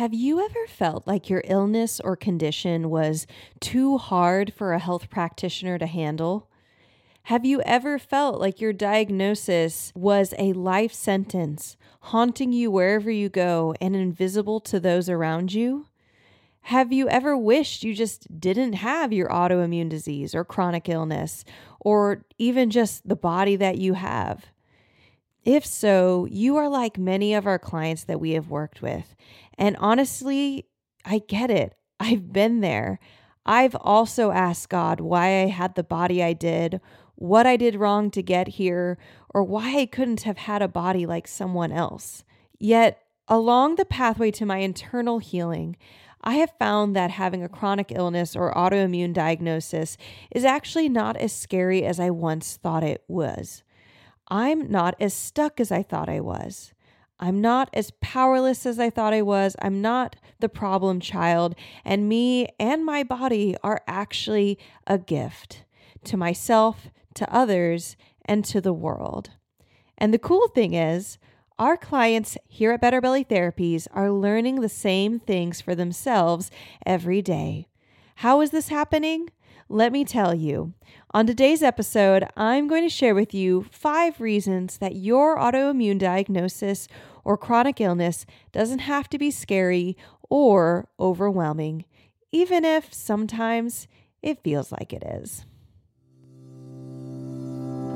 Have you ever felt like your illness or condition was too hard for a health practitioner to handle? Have you ever felt like your diagnosis was a life sentence, haunting you wherever you go and invisible to those around you? Have you ever wished you just didn't have your autoimmune disease or chronic illness, or even just the body that you have? If so, you are like many of our clients that we have worked with. And honestly, I get it. I've been there. I've also asked God why I had the body I did, what I did wrong to get here, or why I couldn't have had a body like someone else. Yet, along the pathway to my internal healing, I have found that having a chronic illness or autoimmune diagnosis is actually not as scary as I once thought it was. I'm not as stuck as I thought I was. I'm not as powerless as I thought I was. I'm not the problem child. And me and my body are actually a gift to myself, to others, and to the world. And the cool thing is, our clients here at Better Belly Therapies are learning the same things for themselves every day. How is this happening? Let me tell you. On today's episode, I'm going to share with you five reasons that your autoimmune diagnosis or chronic illness doesn't have to be scary or overwhelming, even if sometimes it feels like it is.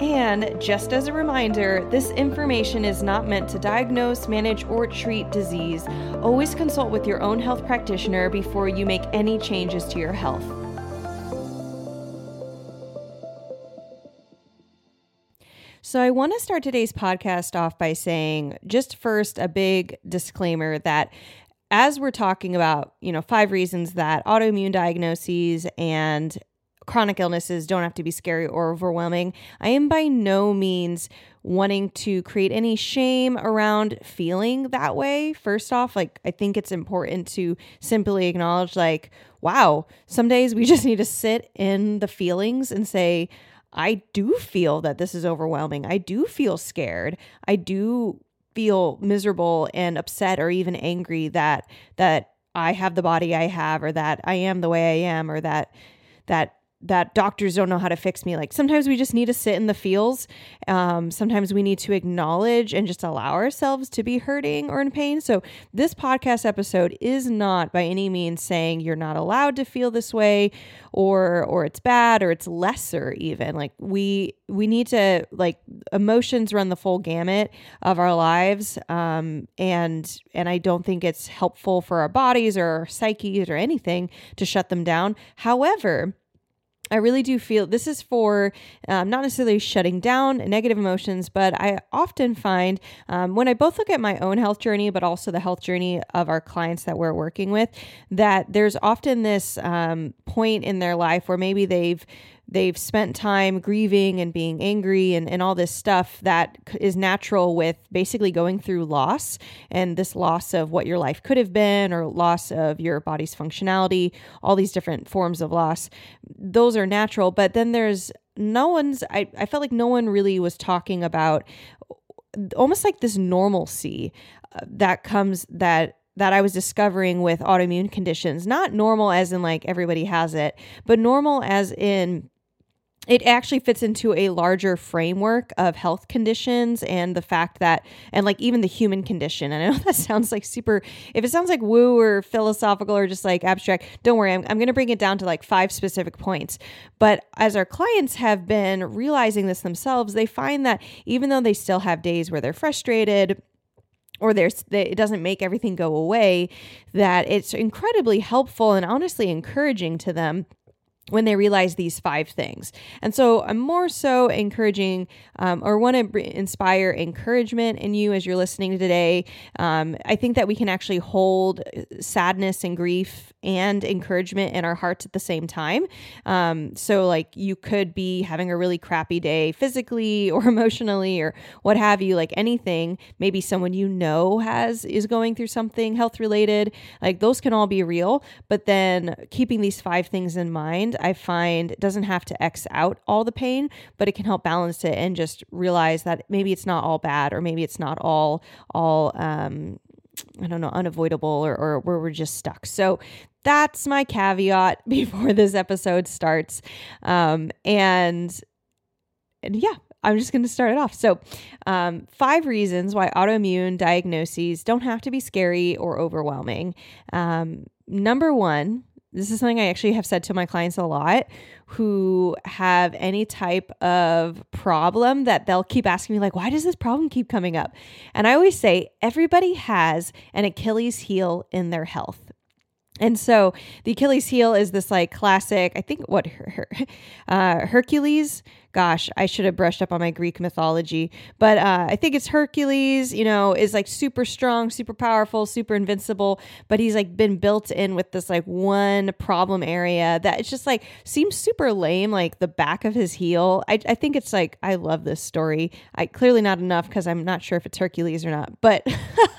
And just as a reminder, this information is not meant to diagnose, manage, or treat disease. Always consult with your own health practitioner before you make any changes to your health. So, I want to start today's podcast off by saying just first a big disclaimer that as we're talking about, you know, five reasons that autoimmune diagnoses and chronic illnesses don't have to be scary or overwhelming. I am by no means wanting to create any shame around feeling that way. First off, like I think it's important to simply acknowledge like, wow, some days we just need to sit in the feelings and say, I do feel that this is overwhelming. I do feel scared. I do feel miserable and upset or even angry that that I have the body I have or that I am the way I am or that that that doctors don't know how to fix me. Like sometimes we just need to sit in the feels. Um, sometimes we need to acknowledge and just allow ourselves to be hurting or in pain. So this podcast episode is not by any means saying you're not allowed to feel this way or or it's bad or it's lesser even. Like we we need to like emotions run the full gamut of our lives um, and and I don't think it's helpful for our bodies or our psyches or anything to shut them down. However, I really do feel this is for um, not necessarily shutting down negative emotions, but I often find um, when I both look at my own health journey, but also the health journey of our clients that we're working with, that there's often this um, point in their life where maybe they've they've spent time grieving and being angry and, and all this stuff that is natural with basically going through loss and this loss of what your life could have been or loss of your body's functionality, all these different forms of loss. Those are natural. But then there's no one's, I, I felt like no one really was talking about almost like this normalcy uh, that comes that that I was discovering with autoimmune conditions. Not normal as in like everybody has it, but normal as in it actually fits into a larger framework of health conditions and the fact that and like even the human condition. And i know that sounds like super if it sounds like woo or philosophical or just like abstract don't worry. I'm, I'm going to bring it down to like five specific points. But as our clients have been realizing this themselves they find that even though they still have days where they're frustrated or there's it doesn't make everything go away that it's incredibly helpful and honestly encouraging to them when they realize these five things. And so I'm more so encouraging um, or want to inspire encouragement in you as you're listening today. Um, I think that we can actually hold sadness and grief and encouragement in our hearts at the same time. Um, so, like, you could be having a really crappy day physically or emotionally or what have you, like anything. Maybe someone you know has is going through something health related. Like, those can all be real. But then keeping these five things in mind I find it doesn't have to X out all the pain, but it can help balance it and just realize that maybe it's not all bad or maybe it's not all all um I don't know, unavoidable or, or where we're just stuck. So that's my caveat before this episode starts. Um, and and yeah, I'm just going to start it off. So, um, five reasons why autoimmune diagnoses don't have to be scary or overwhelming. Um, number one, this is something I actually have said to my clients a lot who have any type of problem that they'll keep asking me, like, why does this problem keep coming up? And I always say, everybody has an Achilles heel in their health. And so the Achilles heel is this like classic, I think what her, uh, Hercules gosh, I should have brushed up on my Greek mythology, but uh, I think it's Hercules, you know, is like super strong, super powerful, super invincible, but he's like been built in with this like one problem area that it's just like seems super lame, like the back of his heel. I, I think it's like, I love this story. I clearly not enough because I'm not sure if it's Hercules or not, but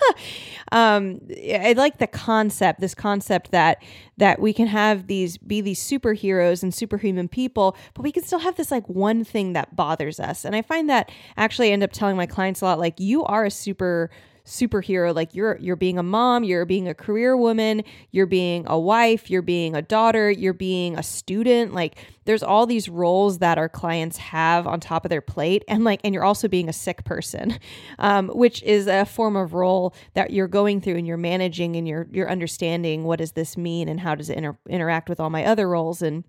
um, I like the concept, this concept that that we can have these be these superheroes and superhuman people, but we can still have this like one thing that bothers us. And I find that actually I end up telling my clients a lot like you are a super superhero like you're you're being a mom you're being a career woman you're being a wife you're being a daughter you're being a student like there's all these roles that our clients have on top of their plate and like and you're also being a sick person um, which is a form of role that you're going through and you're managing and you're you're understanding what does this mean and how does it inter- interact with all my other roles and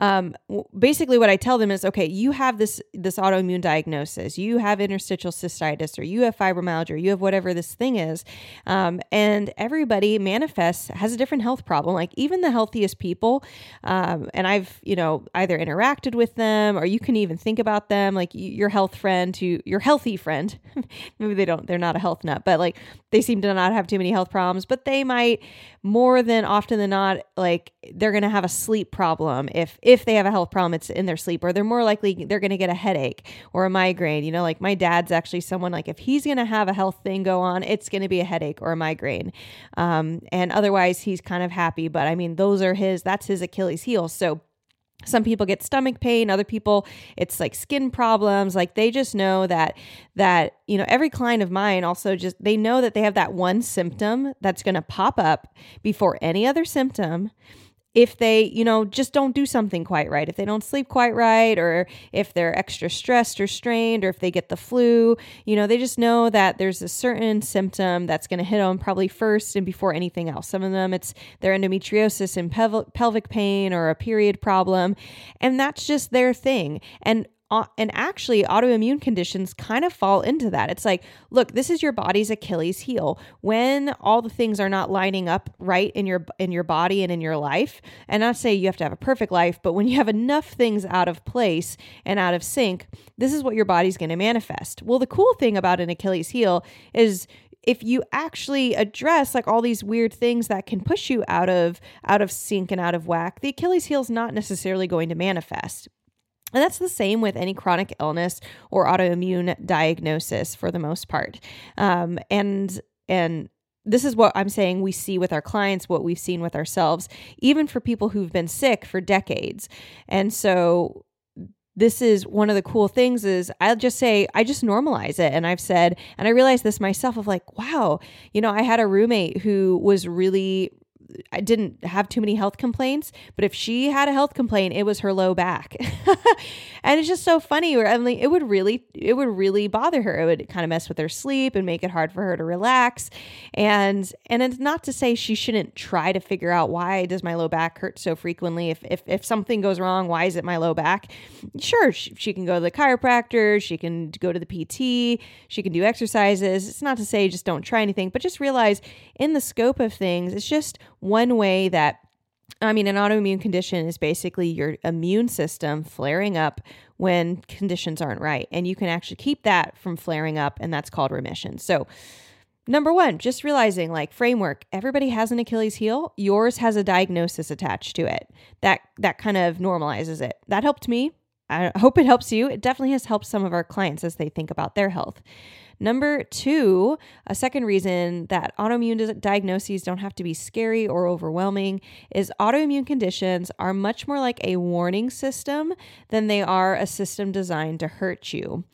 um, basically what i tell them is okay you have this this autoimmune diagnosis. You have interstitial cystitis or you have fibromyalgia you have whatever this thing is. Um, and everybody manifests has a different health problem. Like even the healthiest people um, and i've you know either interacted with them or you can even think about them like your health friend who your healthy friend. Maybe they don't they're not a health nut but like they seem to not have too many health problems but they might more than often than not like they're going to have a sleep problem. If if they have a health problem it's in their sleep or they're more likely they're going to get a headache or a migraine you know like my dad's actually someone like if he's going to have a health thing go on it's going to be a headache or a migraine. Um, and otherwise he's kind of happy but i mean those are his that's his achilles heel. So some people get stomach pain other people it's like skin problems like they just know that that you know every client of mine also just they know that they have that one symptom that's going to pop up before any other symptom if they, you know, just don't do something quite right, if they don't sleep quite right, or if they're extra stressed or strained, or if they get the flu, you know, they just know that there's a certain symptom that's going to hit them probably first and before anything else. Some of them, it's their endometriosis and pelvic pain or a period problem, and that's just their thing. And and actually autoimmune conditions kind of fall into that. It's like, look, this is your body's Achilles heel. When all the things are not lining up right in your in your body and in your life, and not say you have to have a perfect life, but when you have enough things out of place and out of sync, this is what your body's going to manifest. Well, the cool thing about an Achilles heel is if you actually address like all these weird things that can push you out of out of sync and out of whack the achilles heel is not necessarily going to manifest and that's the same with any chronic illness or autoimmune diagnosis for the most part. Um, and and this is what I'm saying we see with our clients, what we've seen with ourselves, even for people who've been sick for decades. And so this is one of the cool things is I'll just say I just normalize it and I've said and I realized this myself of like wow you know I had a roommate who was really I didn't have too many health complaints, but if she had a health complaint, it was her low back. and it's just so funny where Emily, it would really, it would really bother her. It would kind of mess with her sleep and make it hard for her to relax. And, and it's not to say she shouldn't try to figure out why does my low back hurt so frequently? If, if, if something goes wrong, why is it my low back? Sure. She, she can go to the chiropractor. She can go to the PT. She can do exercises. It's not to say just don't try anything, but just realize in the scope of things, it's just one way that I mean, an autoimmune condition is basically your immune system flaring up when conditions aren't right. And you can actually keep that from flaring up, and that's called remission. So, number one, just realizing like framework, everybody has an Achilles heel. Yours has a diagnosis attached to it. That that kind of normalizes it. That helped me. I hope it helps you. It definitely has helped some of our clients as they think about their health. Number two, a second reason that autoimmune diagnoses don't have to be scary or overwhelming is autoimmune conditions are much more like a warning system than they are a system designed to hurt you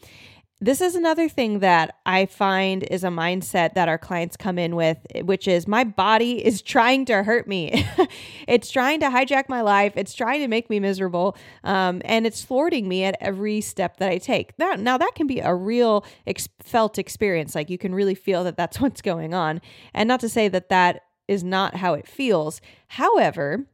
this is another thing that I find is a mindset that our clients come in with, which is my body is trying to hurt me. it's trying to hijack my life. It's trying to make me miserable. Um, and it's thwarting me at every step that I take. Now, now that can be a real ex- felt experience. Like you can really feel that that's what's going on. And not to say that that is not how it feels. However,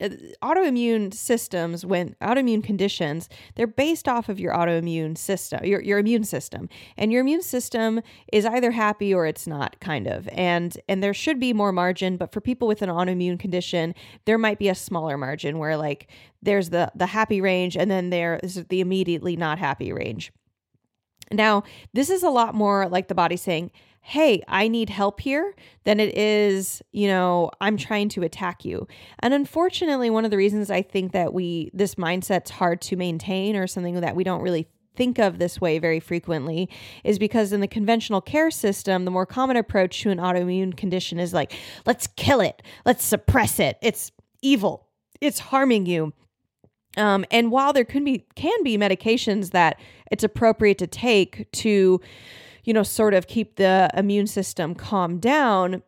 Uh, autoimmune systems when autoimmune conditions they're based off of your autoimmune system your, your immune system. And your immune system is either happy or it's not kind of. And and there should be more margin but for people with an autoimmune condition there might be a smaller margin where like there's the the happy range and then there is the immediately not happy range. Now this is a lot more like the body saying hey, I need help here than it is, you know, I'm trying to attack you. And unfortunately, one of the reasons I think that we this mindset's hard to maintain or something that we don't really think of this way very frequently is because in the conventional care system, the more common approach to an autoimmune condition is like, let's kill it, let's suppress it. It's evil. It's harming you. Um, and while there can be can be medications that it's appropriate to take to you know, sort of keep the immune system calmed down,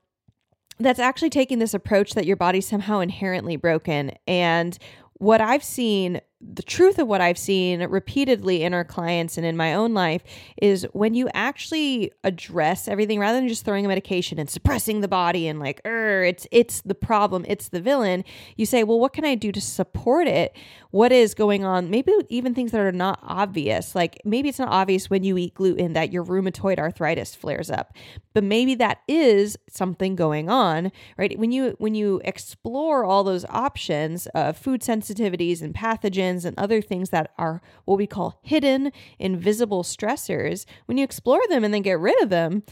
that's actually taking this approach that your body's somehow inherently broken. And what I've seen the truth of what I've seen repeatedly in our clients and in my own life is when you actually address everything rather than just throwing a medication and suppressing the body and like, it's it's the problem, it's the villain. You say, well, what can I do to support it? What is going on? Maybe even things that are not obvious. Like maybe it's not obvious when you eat gluten that your rheumatoid arthritis flares up, but maybe that is something going on, right? When you when you explore all those options of food sensitivities and pathogens and other things that are what we call hidden, invisible stressors, when you explore them and then get rid of them,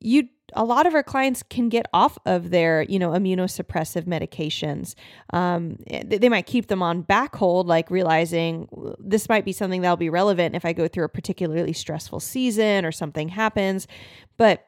you a lot of our clients can get off of their you know immunosuppressive medications. Um, they might keep them on back hold like realizing this might be something that'll be relevant if i go through a particularly stressful season or something happens. But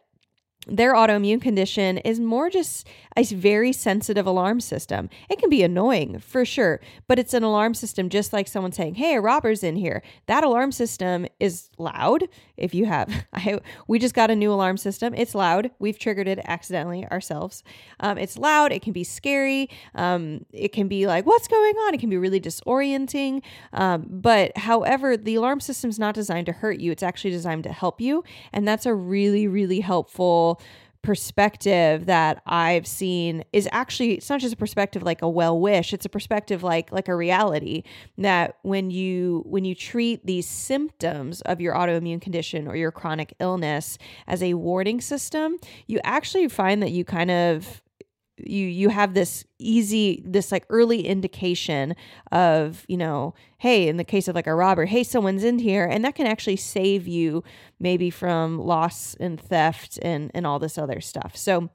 their autoimmune condition is more just a very sensitive alarm system. It can be annoying for sure, but it's an alarm system just like someone saying, "Hey, a robber's in here." That alarm system is loud. If you have, I we just got a new alarm system. It's loud. We've triggered it accidentally ourselves. Um, it's loud. It can be scary. Um, it can be like, "What's going on?" It can be really disorienting. Um, but however, the alarm system's not designed to hurt you. It's actually designed to help you, and that's a really really helpful perspective that I've seen is actually it's not just a perspective like a well wish it's a perspective like like a reality that when you when you treat these symptoms of your autoimmune condition or your chronic illness as a warning system you actually find that you kind of you you have this easy this like early indication of you know hey in the case of like a robber hey someone's in here and that can actually save you maybe from loss and theft and and all this other stuff so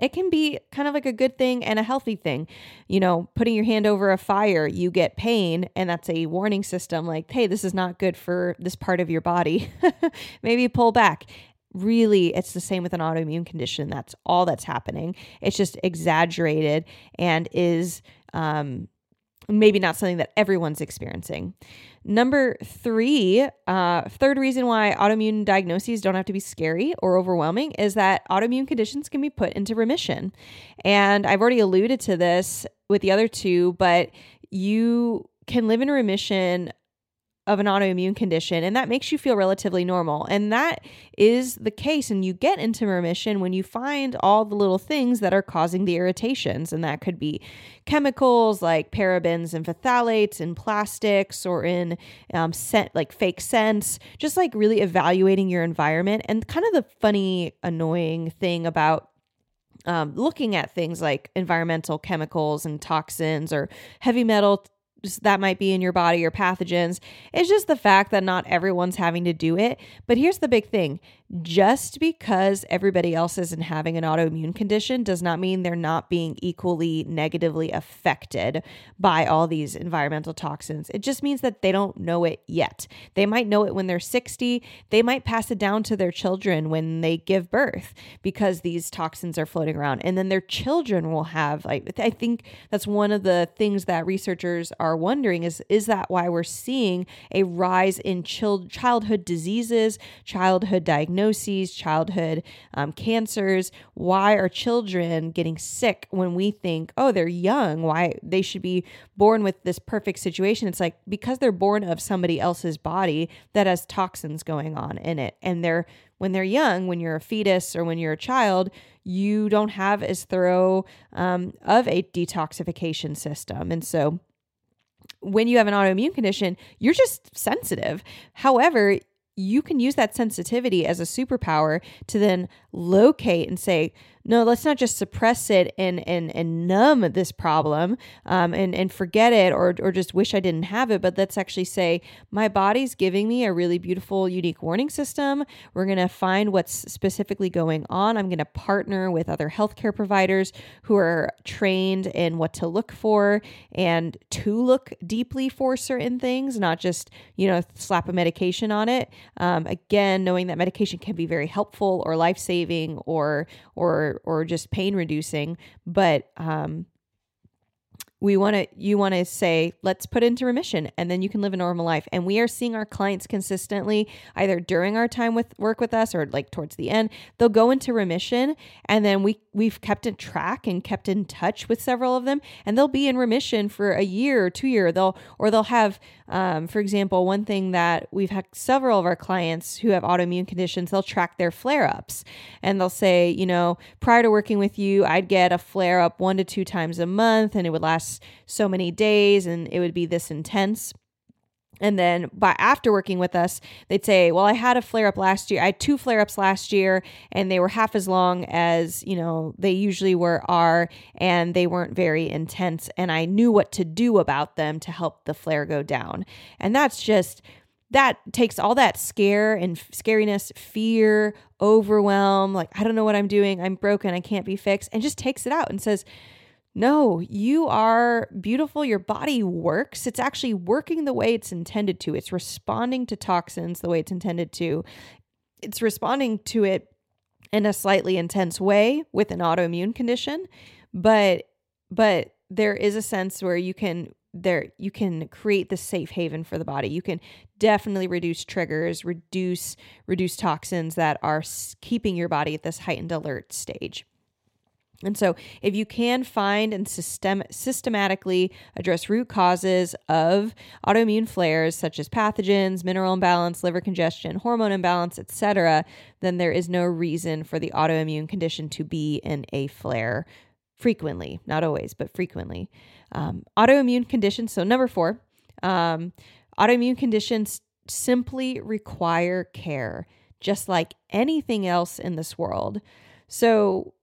it can be kind of like a good thing and a healthy thing. You know, putting your hand over a fire, you get pain, and that's a warning system like, hey, this is not good for this part of your body. Maybe pull back really it's the same with an autoimmune condition. That's all that's happening. It's just exaggerated and is um, maybe not something that everyone's experiencing. Number three, uh, third reason why autoimmune diagnoses don't have to be scary or overwhelming is that autoimmune conditions can be put into remission. And I've already alluded to this with the other two, but you can live in remission of an autoimmune condition and that makes you feel relatively normal. And that is the case and you get into remission when you find all the little things that are causing the irritations and that could be chemicals like parabens and phthalates in plastics or in um, scent like fake scents, just like really evaluating your environment and kind of the funny annoying thing about um, looking at things like environmental chemicals and toxins or heavy metal that might be in your body or pathogens. It's just the fact that not everyone's having to do it. But here's the big thing just because everybody else isn't having an autoimmune condition does not mean they're not being equally negatively affected by all these environmental toxins. It just means that they don't know it yet. They might know it when they're 60. They might pass it down to their children when they give birth because these toxins are floating around. And then their children will have, like, I think that's one of the things that researchers are wondering is, is that why we're seeing a rise in childhood diseases, childhood diagnoses? Diagnoses, childhood um, cancers. Why are children getting sick when we think, oh, they're young? Why they should be born with this perfect situation? It's like because they're born of somebody else's body that has toxins going on in it. And they're when they're young, when you're a fetus or when you're a child, you don't have as thorough um, of a detoxification system. And so when you have an autoimmune condition, you're just sensitive. However, you can use that sensitivity as a superpower to then locate and say, no, let's not just suppress it and and and numb this problem um, and and forget it or or just wish I didn't have it, but let's actually say my body's giving me a really beautiful, unique warning system. We're gonna find what's specifically going on. I'm gonna partner with other healthcare providers who are trained in what to look for and to look deeply for certain things, not just you know slap a medication on it. Um, again, knowing that medication can be very helpful or life saving or or or just pain reducing, but um, we want to you want to say let's put into remission and then you can live a normal life. And we are seeing our clients consistently either during our time with work with us or like towards the end they'll go into remission and then we we've kept in track and kept in touch with several of them and they'll be in remission for a year or two year. They'll or they'll have um, for example one thing that we've had several of our clients who have autoimmune conditions they'll track their flare-ups. And they'll say you know prior to working with you i'd get a flare up one to two times a month and it would last so many days and it would be this intense and then by after working with us, they'd say, Well, I had a flare up last year. I had two flare ups last year and they were half as long as, you know, they usually were are, and they weren't very intense. And I knew what to do about them to help the flare go down. And that's just that takes all that scare and scariness, fear, overwhelm, like I don't know what I'm doing, I'm broken, I can't be fixed, and just takes it out and says, no, you are beautiful. Your body works. It's actually working the way it's intended to. It's responding to toxins the way it's intended to. It's responding to it in a slightly intense way with an autoimmune condition, but but there is a sense where you can there you can create the safe haven for the body. You can definitely reduce triggers, reduce reduce toxins that are keeping your body at this heightened alert stage. And so, if you can find and system- systematically address root causes of autoimmune flares, such as pathogens, mineral imbalance, liver congestion, hormone imbalance, etc., then there is no reason for the autoimmune condition to be in a flare frequently, not always, but frequently. Um, autoimmune conditions. So, number four, um, autoimmune conditions simply require care, just like anything else in this world. So,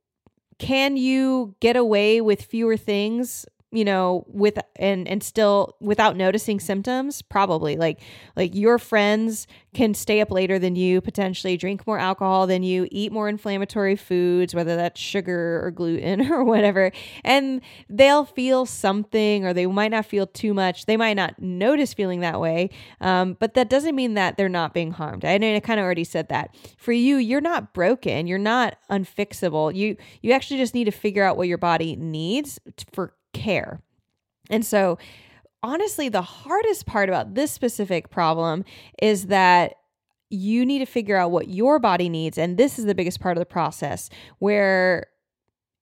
can you get away with fewer things you know with and and still without noticing symptoms probably like like your friends can stay up later than you potentially drink more alcohol than you eat more inflammatory foods whether that's sugar or gluten or whatever and they'll feel something or they might not feel too much. They might not notice feeling that way um, but that doesn't mean that they're not being harmed. I i kind of already said that. For you you're not broken. You're not unfixable. You you actually just need to figure out what your body needs for care. And so honestly, the hardest part about this specific problem is that you need to figure out what your body needs. And this is the biggest part of the process where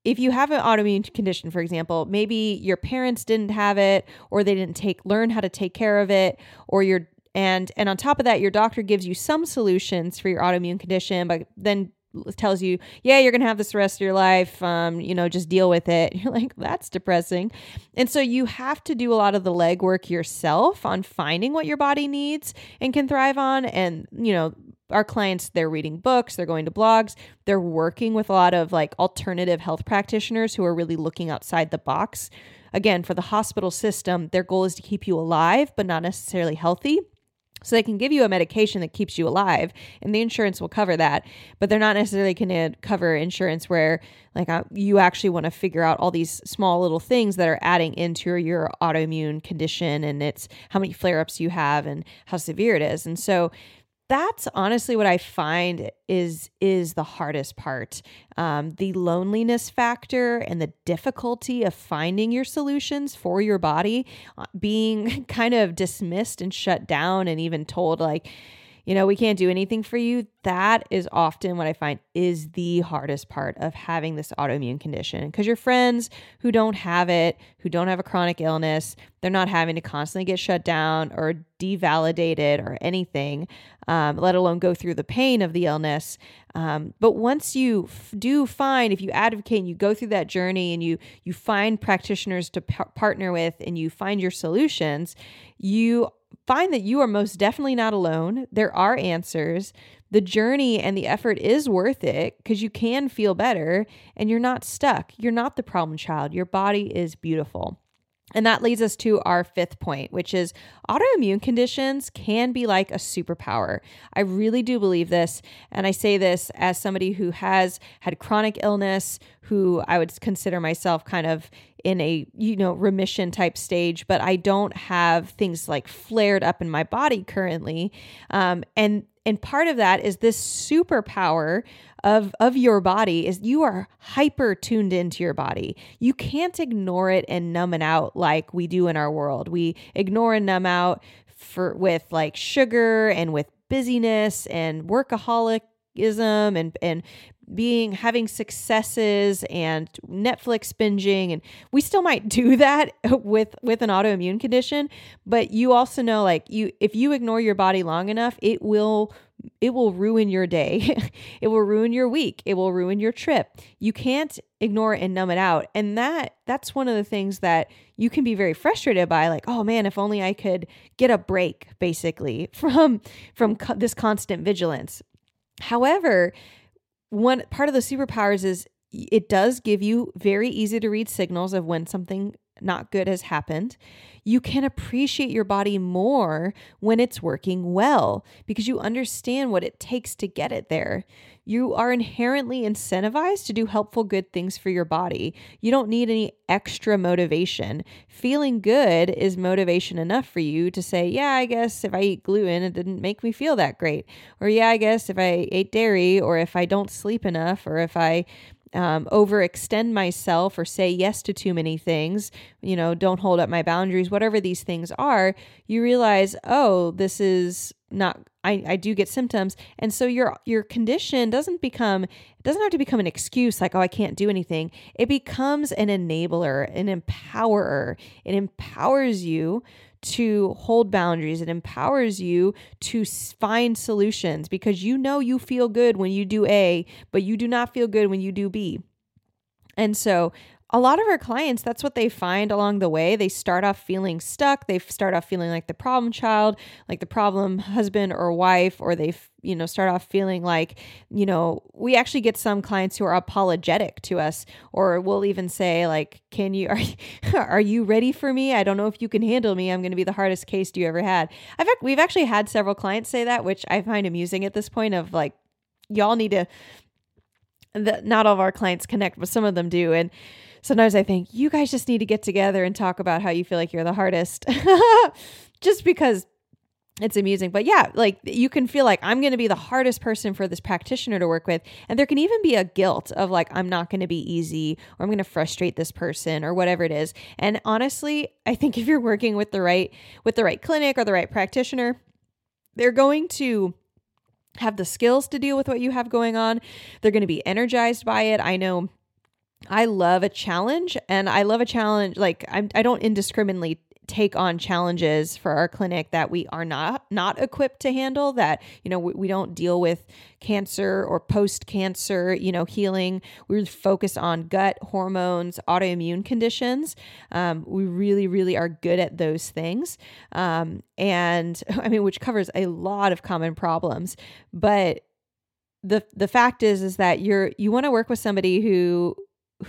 if you have an autoimmune condition for example maybe your parents didn't have it or they didn't take learn how to take care of it or your and and on top of that your doctor gives you some solutions for your autoimmune condition but then tells you yeah you're gonna have this the rest of your life um, you know just deal with it. You're like that's depressing. And so you have to do a lot of the legwork yourself on finding what your body needs and can thrive on. And you know our clients they're reading books they're going to blogs they're working with a lot of like alternative health practitioners who are really looking outside the box. Again for the hospital system their goal is to keep you alive but not necessarily healthy so they can give you a medication that keeps you alive and the insurance will cover that. But they're not necessarily going to cover insurance where like uh, you actually want to figure out all these small little things that are adding into your, your autoimmune condition and it's how many flare-ups you have and how severe it is. And so that's honestly what I find is is the hardest part. Um, the loneliness factor and the difficulty of finding your solutions for your body, uh, being kind of dismissed and shut down, and even told like, you know, we can't do anything for you. That is often what I find is the hardest part of having this autoimmune condition because your friends who don't have it, who don't have a chronic illness, they're not having to constantly get shut down or devalidated or anything, um, let alone go through the pain of the illness. Um, but once you f- do find, if you advocate and you go through that journey and you you find practitioners to partner with and you find your solutions, you find that you are most definitely not alone. There are answers. The journey and the effort is worth it because you can feel better and you're not stuck. You're not the problem child. Your body is beautiful. And that leads us to our fifth point, which is autoimmune conditions can be like a superpower. I really do believe this. And I say this as somebody who has had chronic illness, who I would consider myself kind of in a, you know, remission type stage, but I don't have things like flared up in my body currently. Um, and and part of that is this superpower of of your body is you are hyper tuned into your body. You can't ignore it and numb it out like we do in our world. We ignore and numb out for with like sugar and with busyness and workaholicism and and being having successes and Netflix binging and we still might do that with with an autoimmune condition but you also know like you if you ignore your body long enough it will it will ruin your day. it will ruin your week. It will ruin your trip. You can't ignore it and numb it out. And that that's one of the things that you can be very frustrated by like, "Oh man, if only I could get a break basically from from co- this constant vigilance." However, one part of the superpowers is it does give you very easy to read signals of when something not good has happened you can appreciate your body more when it's working well because you understand what it takes to get it there. You are inherently incentivized to do helpful, good things for your body. You don't need any extra motivation. Feeling good is motivation enough for you to say, Yeah, I guess if I eat gluten, it didn't make me feel that great. Or, Yeah, I guess if I ate dairy, or if I don't sleep enough, or if I um, overextend myself or say yes to too many things, you know, don't hold up my boundaries, whatever these things are, you realize, oh, this is not I, I do get symptoms. And so your your condition doesn't become it doesn't have to become an excuse like, oh, I can't do anything. It becomes an enabler, an empowerer. It empowers you to hold boundaries. It empowers you to find solutions because you know you feel good when you do A, but you do not feel good when you do B. And so a lot of our clients, that's what they find along the way. They start off feeling stuck. They start off feeling like the problem child, like the problem husband or wife, or they, you know, start off feeling like, you know, we actually get some clients who are apologetic to us, or we'll even say like, "Can you are, are you ready for me? I don't know if you can handle me. I'm going to be the hardest case you ever had." I've we've actually had several clients say that, which I find amusing at this point. Of like, y'all need to. Not all of our clients connect, but some of them do, and sometimes I think you guys just need to get together and talk about how you feel like you're the hardest. just because it's amusing. But yeah, like you can feel like I'm going to be the hardest person for this practitioner to work with. And there can even be a guilt of like, I'm not going to be easy or I'm going to frustrate this person or whatever it is. And honestly, I think if you're working with the right, with the right clinic or the right practitioner, they're going to have the skills to deal with what you have going on. They're going to be energized by it. I know I love a challenge and I love a challenge. Like I'm, I don't indiscriminately take on challenges for our clinic that we are not not equipped to handle that you know we, we don't deal with cancer or post cancer you know healing. We focus on gut hormones autoimmune conditions. Um, we really really are good at those things. Um, and i mean which covers a lot of common problems. But the the fact is is that you're you want to work with somebody who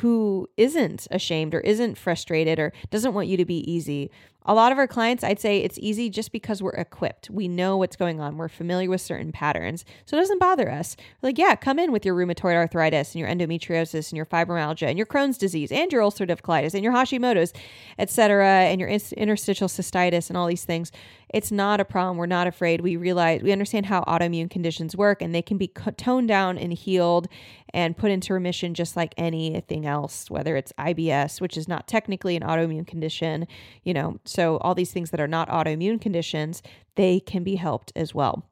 who isn't ashamed or isn't frustrated or doesn't want you to be easy. A lot of our clients, I'd say it's easy just because we're equipped. We know what's going on. We're familiar with certain patterns. So it doesn't bother us. We're like, yeah, come in with your rheumatoid arthritis and your endometriosis and your fibromyalgia and your Crohn's disease and your ulcerative colitis and your Hashimoto's, etc., and your interstitial cystitis and all these things. It's not a problem. We're not afraid. We realize we understand how autoimmune conditions work and they can be toned down and healed and put into remission just like anything else, whether it's IBS, which is not technically an autoimmune condition, you know, so all these things that are not autoimmune conditions, they can be helped as well.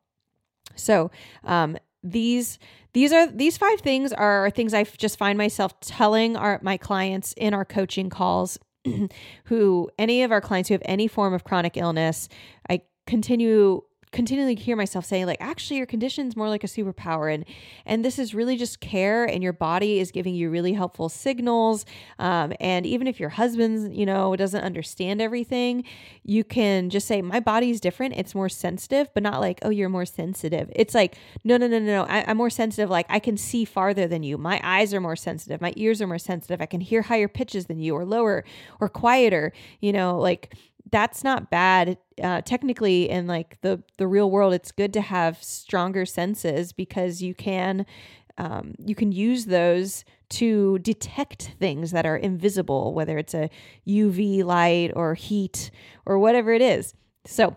So, um, these these are these five things are things I just find myself telling our my clients in our coaching calls who any of our clients who have any form of chronic illness, I continue continually hear myself saying like actually your condition's more like a superpower and and this is really just care and your body is giving you really helpful signals um, and even if your husband's you know doesn't understand everything you can just say my body's different. It's more sensitive but not like oh you're more sensitive it's like no no no no no. I, i'm more sensitive like i can see farther than you. My eyes are more sensitive. My ears are more sensitive. I can hear higher pitches than you or lower or quieter you know like that's not bad. Uh, technically in like the the real world it's good to have stronger senses because you can um, you can use those to detect things that are invisible whether it's a uv light or heat or whatever it is. So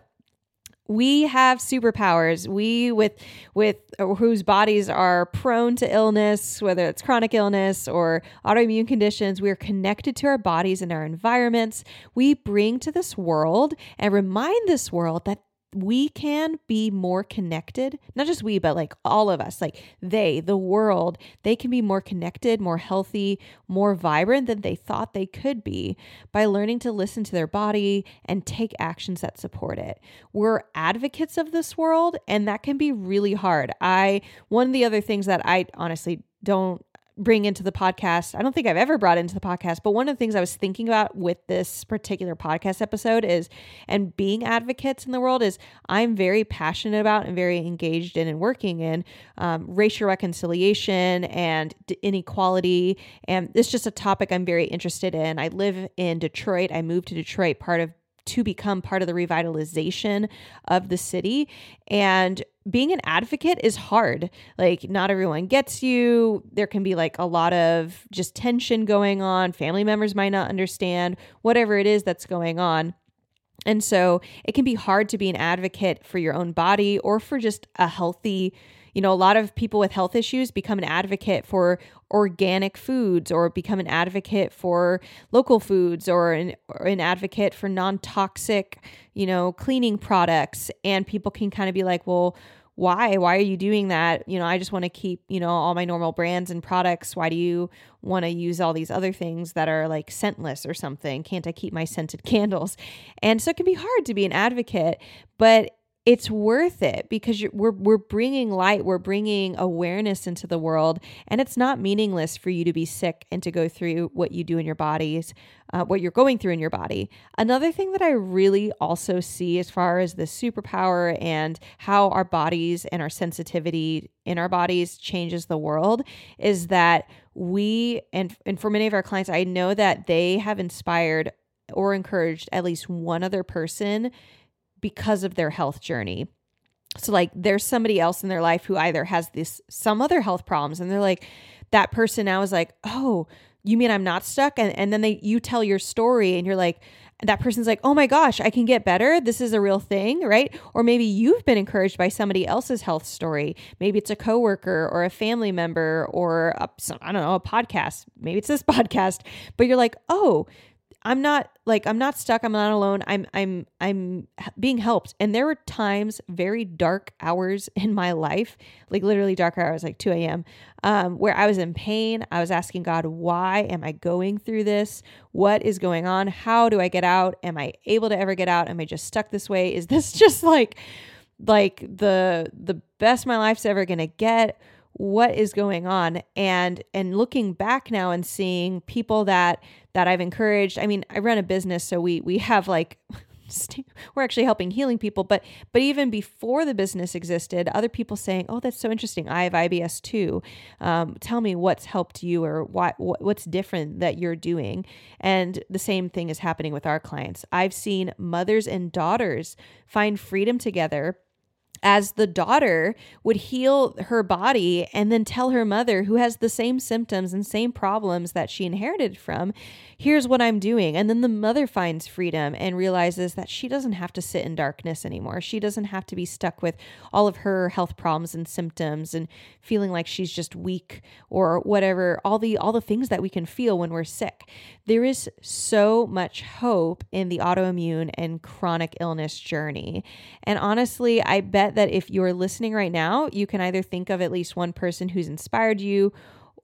we have superpowers. We with with uh, whose bodies are prone to illness whether it's chronic illness or autoimmune conditions we are connected to our bodies and our environments. We bring to this world and remind this world that we can be more connected. Not just we, but like all of us, like they, the world, they can be more connected, more healthy, more vibrant than they thought they could be by learning to listen to their body and take actions that support it. We're advocates of this world, and that can be really hard. I, one of the other things that I honestly don't bring into the podcast. I don't think I've ever brought into the podcast, but one of the things I was thinking about with this particular podcast episode is, and being advocates in the world is, I'm very passionate about and very engaged in and working in um, racial reconciliation and inequality. And it's just a topic I'm very interested in. I live in Detroit. I moved to Detroit, part of to become part of the revitalization of the city. And being an advocate is hard. Like, not everyone gets you. There can be like a lot of just tension going on. Family members might not understand whatever it is that's going on. And so it can be hard to be an advocate for your own body or for just a healthy you know, a lot of people with health issues become an advocate for organic foods or become an advocate for local foods or an, or an advocate for non toxic, you know, cleaning products. And people can kind of be like, well, why? Why are you doing that? You know i just want to keep you know all my normal brands and products. Why do you want to use all these other things that are like scentless or something? Can't i keep my scented candles? And so it can be hard to be an advocate. But it's worth it because we're we're bringing light, we're bringing awareness into the world, and it's not meaningless for you to be sick and to go through what you do in your bodies, uh, what you're going through in your body. Another thing that I really also see as far as the superpower and how our bodies and our sensitivity in our bodies changes the world is that we and and for many of our clients, I know that they have inspired or encouraged at least one other person because of their health journey. So like there's somebody else in their life who either has this some other health problems and they're like that person now is like, "Oh, you mean I'm not stuck?" And and then they you tell your story and you're like, that person's like, oh my gosh, I can get better. This is a real thing, right? Or maybe you've been encouraged by somebody else's health story. Maybe it's a coworker or a family member or a, I don't know, a podcast. Maybe it's this podcast, but you're like, oh, I'm not like I'm not stuck. I'm not alone. I'm I'm I'm being helped. And there were times, very dark hours in my life, like literally dark hours, like 2 a.m., um, where I was in pain. I was asking God, why am I going through this? What is going on? How do I get out? Am I able to ever get out? Am I just stuck this way? Is this just like like the the best my life's ever gonna get? What is going on? And and looking back now and seeing people that that I've encouraged I mean I run a business so we we have like we're actually helping healing people but but even before the business existed other people saying oh that's so interesting. I have ibs too. Um, tell me what's helped you or what what's different that you're doing? And the same thing is happening with our clients. I've seen mothers and daughters find freedom together as the daughter would heal her body and then tell her mother, who has the same symptoms and same problems that she inherited from, here's what I'm doing. And then the mother finds freedom and realizes that she doesn't have to sit in darkness anymore. She doesn't have to be stuck with all of her health problems and symptoms and feeling like she's just weak or whatever, all the all the things that we can feel when we're sick. There is so much hope in the autoimmune and chronic illness journey. And honestly, I bet that if you're listening right now, you can either think of at least one person who's inspired you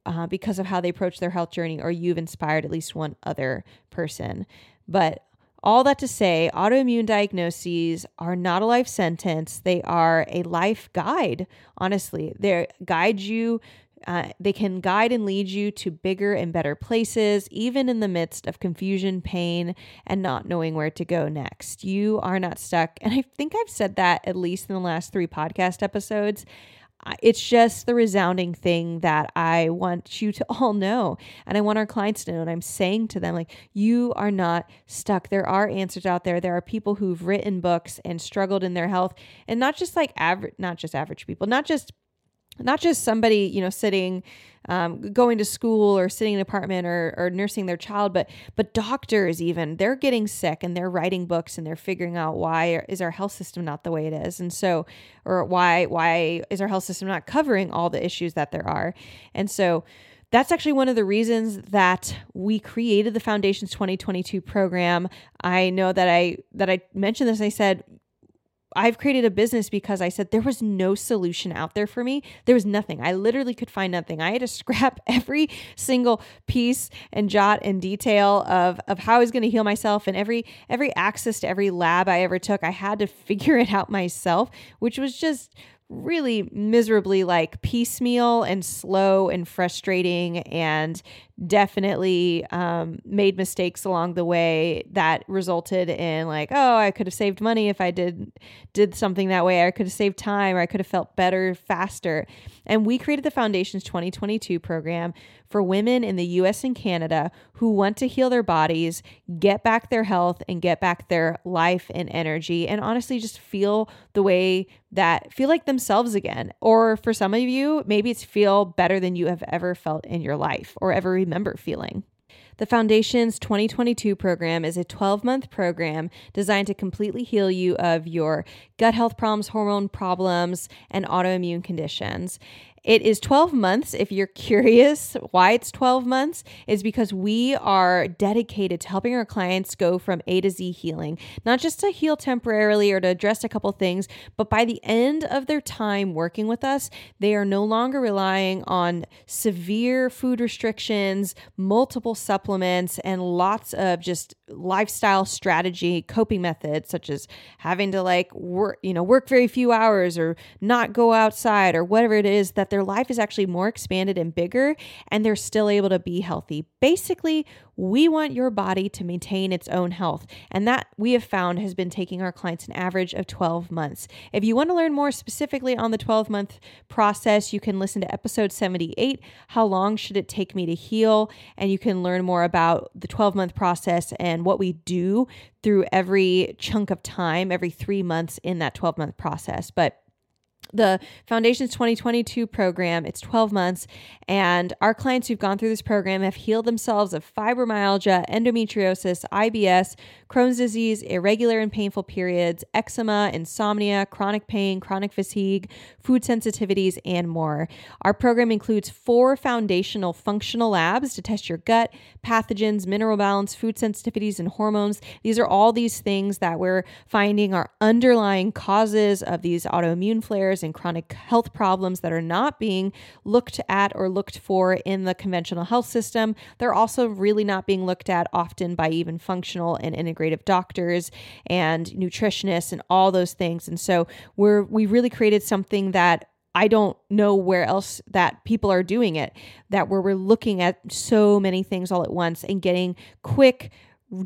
uh, because of how they approach their health journey, or you've inspired at least one other person. But all that to say, autoimmune diagnoses are not a life sentence. They are a life guide, honestly. They guide you, uh, they can guide and lead you to bigger and better places, even in the midst of confusion, pain, and not knowing where to go next. You are not stuck. And I think I've said that at least in the last three podcast episodes it's just the resounding thing that I want you to all know. And I want our clients to know. And I'm saying to them, like, you are not stuck. There are answers out there. There are people who've written books and struggled in their health. And not just like average, not just average people, not just not just somebody you know sitting um, going to school or sitting in an apartment or, or nursing their child but but doctors even they're getting sick and they're writing books and they're figuring out why is our health system not the way it is. And so or why why is our health system not covering all the issues that there are? And so that's actually one of the reasons that we created the foundations 2022 program. I know that i that i mentioned this i said I've created a business because I said there was no solution out there for me. There was nothing. I literally could find nothing. I had to scrap every single piece and jot and detail of of how I was going to heal myself and every every access to every lab I ever took. I had to figure it out myself, which was just really miserably like piecemeal and slow and frustrating and definitely um, made mistakes along the way that resulted in like oh i could have saved money if i did did something that way. I could have saved time or i could have felt better faster. And we created the foundations 2022 program for women in the US and Canada who want to heal their bodies, get back their health, and get back their life and energy, and honestly just feel the way that feel like themselves again. Or for some of you, maybe it's feel better than you have ever felt in your life or ever remember feeling. The Foundation's 2022 program is a 12 month program designed to completely heal you of your gut health problems, hormone problems, and autoimmune conditions. It is 12 months. If you're curious why it's 12 months, is because we are dedicated to helping our clients go from A to Z healing, not just to heal temporarily or to address a couple things, but by the end of their time working with us, they are no longer relying on severe food restrictions, multiple supplements, and lots of just lifestyle strategy coping methods such as having to like work, you know, work very few hours or not go outside or whatever it is that their life is actually more expanded and bigger and they're still able to be healthy. Basically, we want your body to maintain its own health. And that we have found has been taking our clients an average of 12 months. If you want to learn more specifically on the 12 month process, you can listen to episode 78 How long should it take me to heal? And you can learn more about the 12 month process and what we do through every chunk of time, every three months in that 12 month process. But the Foundations 2022 program. It's 12 months, and our clients who've gone through this program have healed themselves of fibromyalgia, endometriosis, IBS, Crohn's disease, irregular and painful periods, eczema, insomnia, chronic pain, chronic fatigue, food sensitivities, and more. Our program includes four foundational functional labs to test your gut, pathogens, mineral balance, food sensitivities, and hormones. These are all these things that we're finding are underlying causes of these autoimmune flares and chronic health problems that are not being looked at or looked for in the conventional health system. They're also really not being looked at often by even functional and integrative doctors and nutritionists and all those things. And so we're we really created something that I don't know where else that people are doing it, that where we're looking at so many things all at once and getting quick,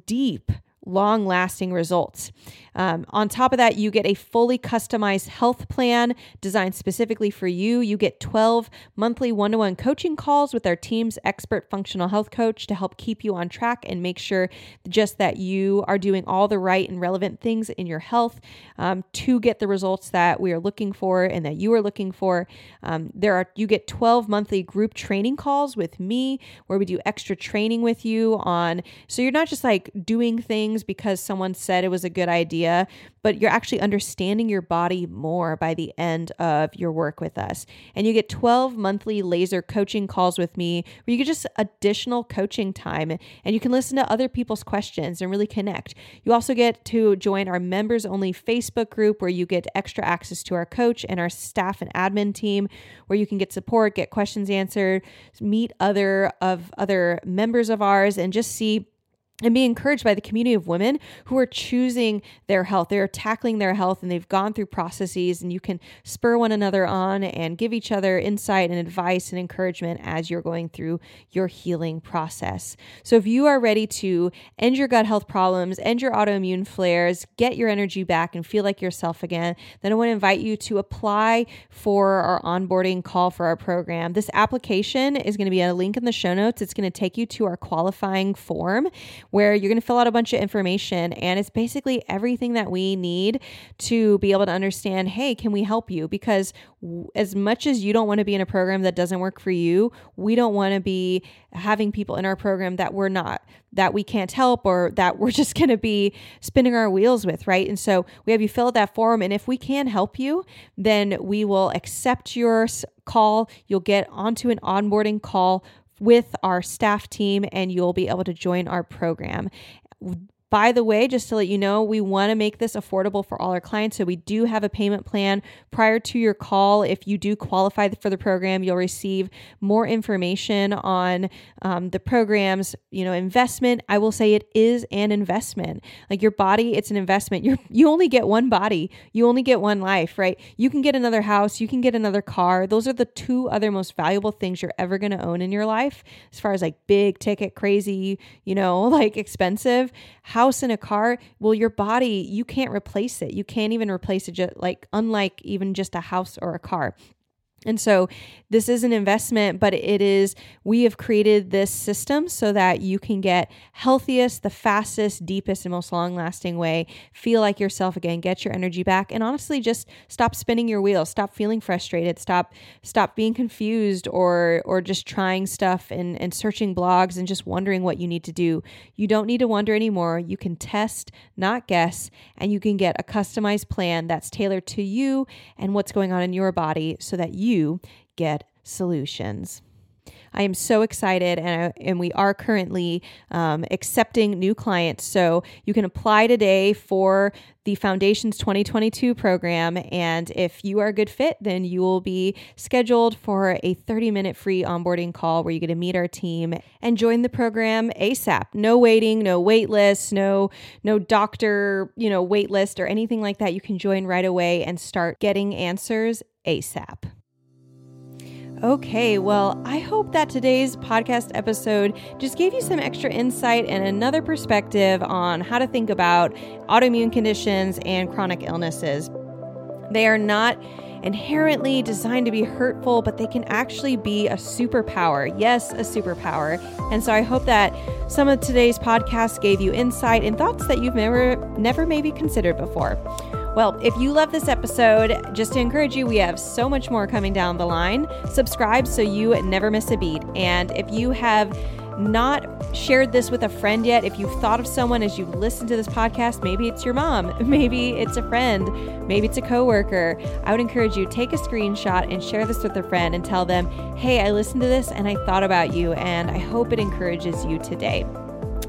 deep long lasting results. Um, on top of that, you get a fully customized health plan designed specifically for you. You get 12 monthly one to one coaching calls with our team's expert functional health coach to help keep you on track and make sure just that you are doing all the right and relevant things in your health um, to get the results that we are looking for and that you are looking for. Um, there are you get 12 monthly group training calls with me where we do extra training with you on so you're not just like doing things things because someone said it was a good idea, but you're actually understanding your body more by the end of your work with us. And you get 12 monthly laser coaching calls with me where you get just additional coaching time and you can listen to other people's questions and really connect. You also get to join our members only Facebook group where you get extra access to our coach and our staff and admin team where you can get support, get questions answered, meet other of other members of ours and just see and be encouraged by the community of women who are choosing their health. They're tackling their health and they've gone through processes, and you can spur one another on and give each other insight and advice and encouragement as you're going through your healing process. So, if you are ready to end your gut health problems, end your autoimmune flares, get your energy back, and feel like yourself again, then I want to invite you to apply for our onboarding call for our program. This application is going to be a link in the show notes. It's going to take you to our qualifying form where you're going to fill out a bunch of information and it's basically everything that we need to be able to understand hey, can we help you? Because as much as you don't want to be in a program that doesn't work for you, we don't want to be having people in our program that we're not, that we can't help, or that we're just going to be spinning our wheels with, right? And so we have you fill out that form. And if we can help you, then we will accept your call. You'll get onto an onboarding call with our staff team and you'll be able to join our program. By the way, just to let you know, we want to make this affordable for all our clients. So we do have a payment plan prior to your call. If you do qualify for the program, you'll receive more information on um, the program's, you know, investment. I will say it is an investment. Like your body, it's an investment. You you only get one body. You only get one life, right? You can get another house. You can get another car. Those are the two other most valuable things you're ever going to own in your life, as far as like big ticket, crazy, you know, like expensive house and a car, well, your body, you can't replace it. You can't even replace it, just like, unlike even just a house or a car. And so this is an investment, but it is, we have created this system so that you can get healthiest, the fastest, deepest, and most long lasting way. Feel like yourself again, get your energy back, and honestly, just stop spinning your wheels, stop feeling frustrated, stop, stop being confused or, or just trying stuff and, and searching blogs and just wondering what you need to do. You don't need to wonder anymore. You can test, not guess, and you can get a customized plan that's tailored to you and what's going on in your body so that you get solutions. I am so excited, and, I, and we are currently um, accepting new clients. So you can apply today for the Foundations 2022 program. And if you are a good fit, then you will be scheduled for a 30 minute free onboarding call where you get to meet our team and join the program ASAP. No waiting, no wait list, no, no doctor, you know, wait list or anything like that. You can join right away and start getting answers ASAP. Okay, well, I hope that today's podcast episode just gave you some extra insight and another perspective on how to think about autoimmune conditions and chronic illnesses. They are not inherently designed to be hurtful, but they can actually be a superpower. Yes, a superpower. And so I hope that some of today's podcast gave you insight and thoughts that you've never never maybe considered before. Well, if you love this episode, just to encourage you, we have so much more coming down the line. Subscribe so you never miss a beat. And if you have not shared this with a friend yet, if you've thought of someone as you listen to this podcast, maybe it's your mom, maybe it's a friend, maybe it's a coworker, I would encourage you take a screenshot and share this with a friend and tell them, "Hey, I listened to this and I thought about you and I hope it encourages you today."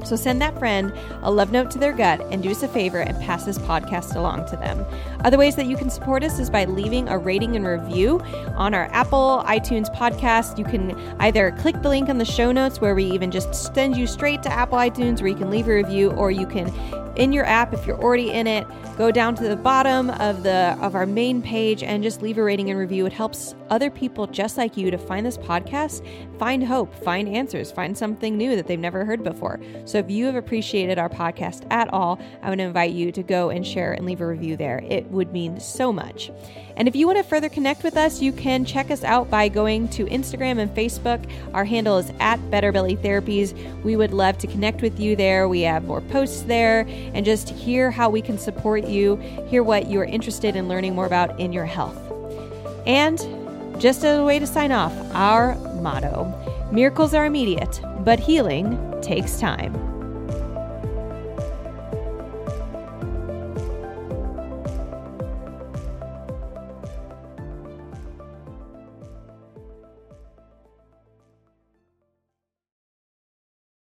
So send that friend a love note to their gut and do us a favor and pass this podcast along to them. Other ways that you can support us is by leaving a rating and review on our Apple iTunes podcast. You can either click the link in the show notes where we even just send you straight to Apple iTunes where you can leave a review or you can in your app if you're already in it go down to the bottom of the of our main page and just leave a rating and review it helps other people just like you to find this podcast find hope find answers find something new that they've never heard before so if you have appreciated our podcast at all i would invite you to go and share and leave a review there it would mean so much and if you want to further connect with us, you can check us out by going to Instagram and Facebook. Our handle is at Better Belly Therapies. We would love to connect with you there. We have more posts there and just hear how we can support you, hear what you are interested in learning more about in your health. And just as a way to sign off, our motto miracles are immediate, but healing takes time.